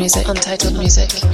Untitled music. Music.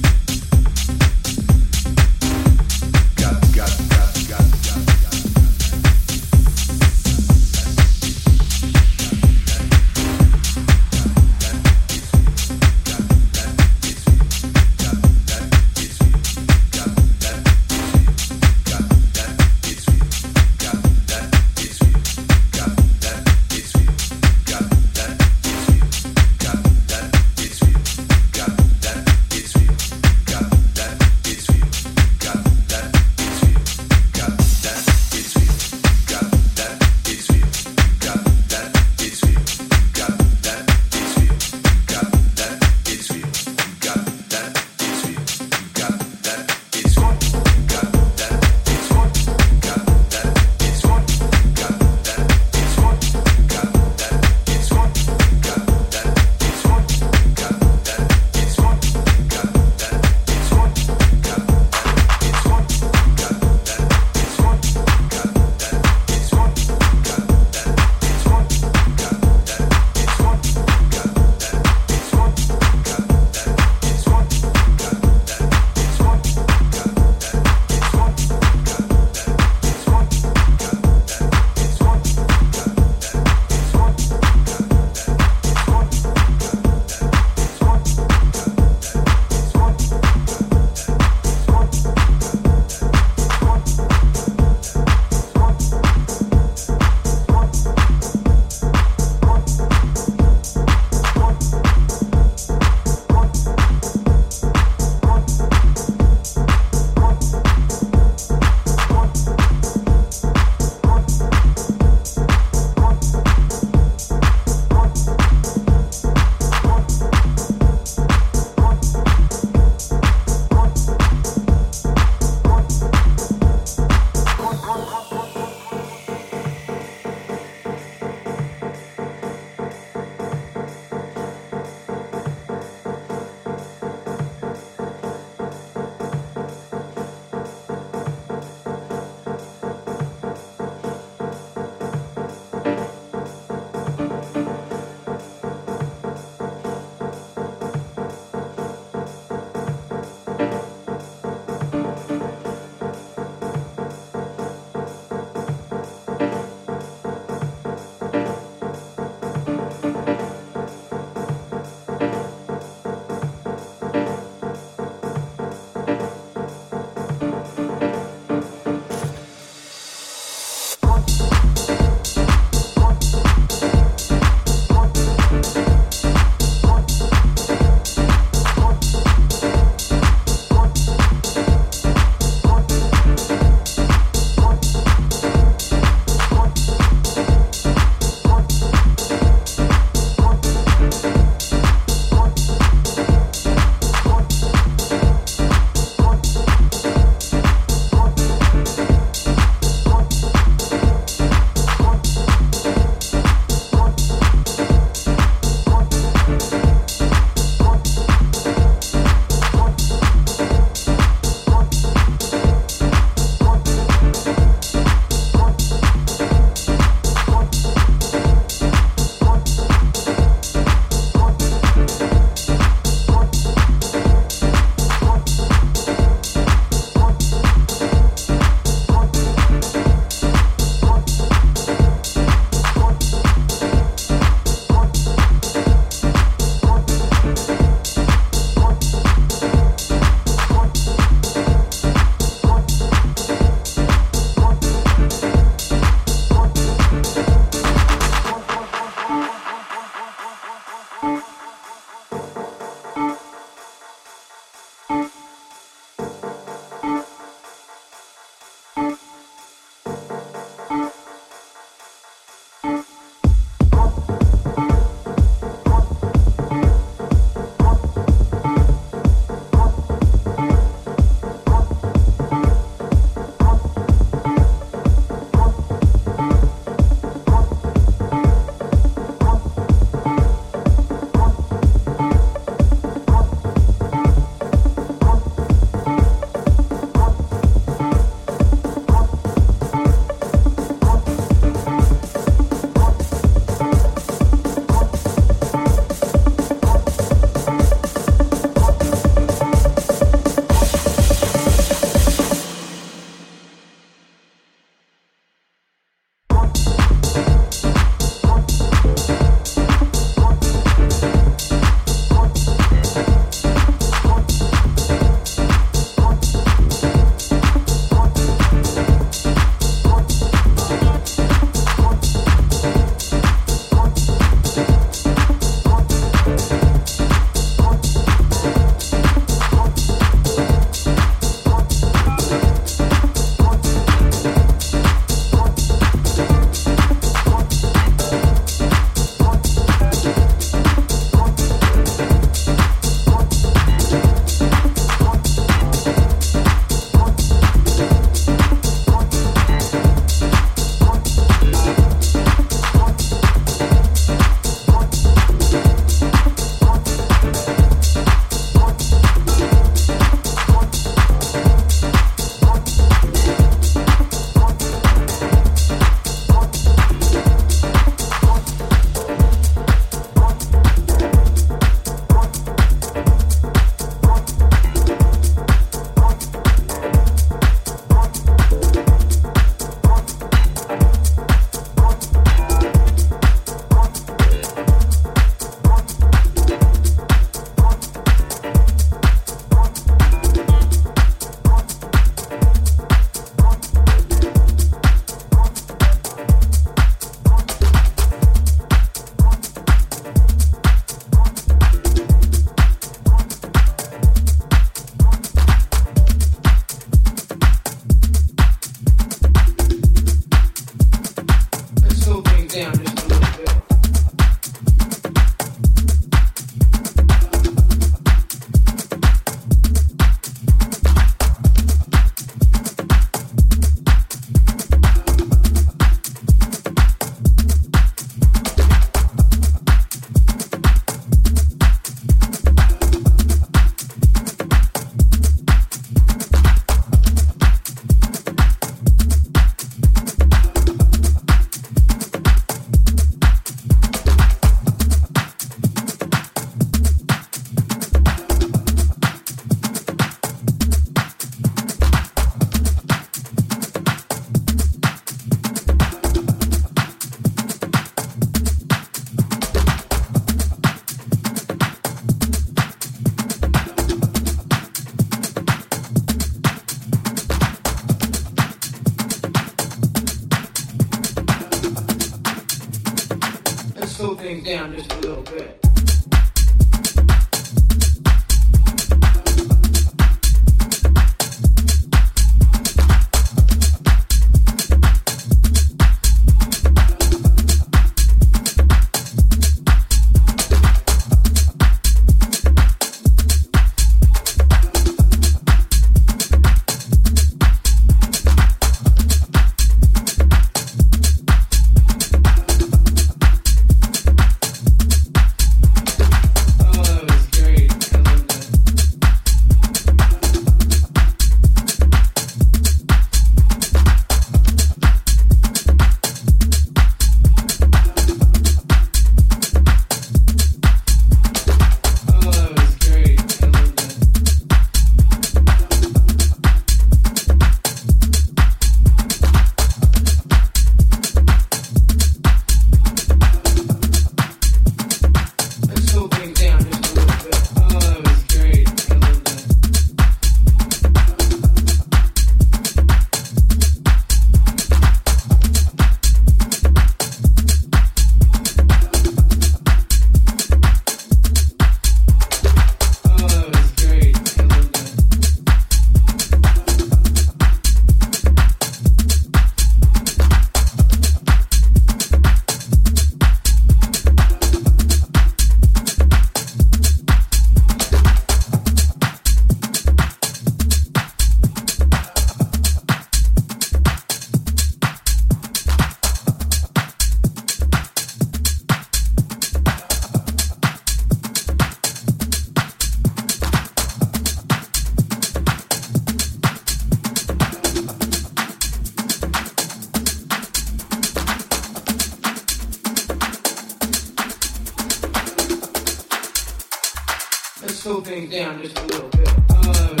slow things down just a little bit. Uh,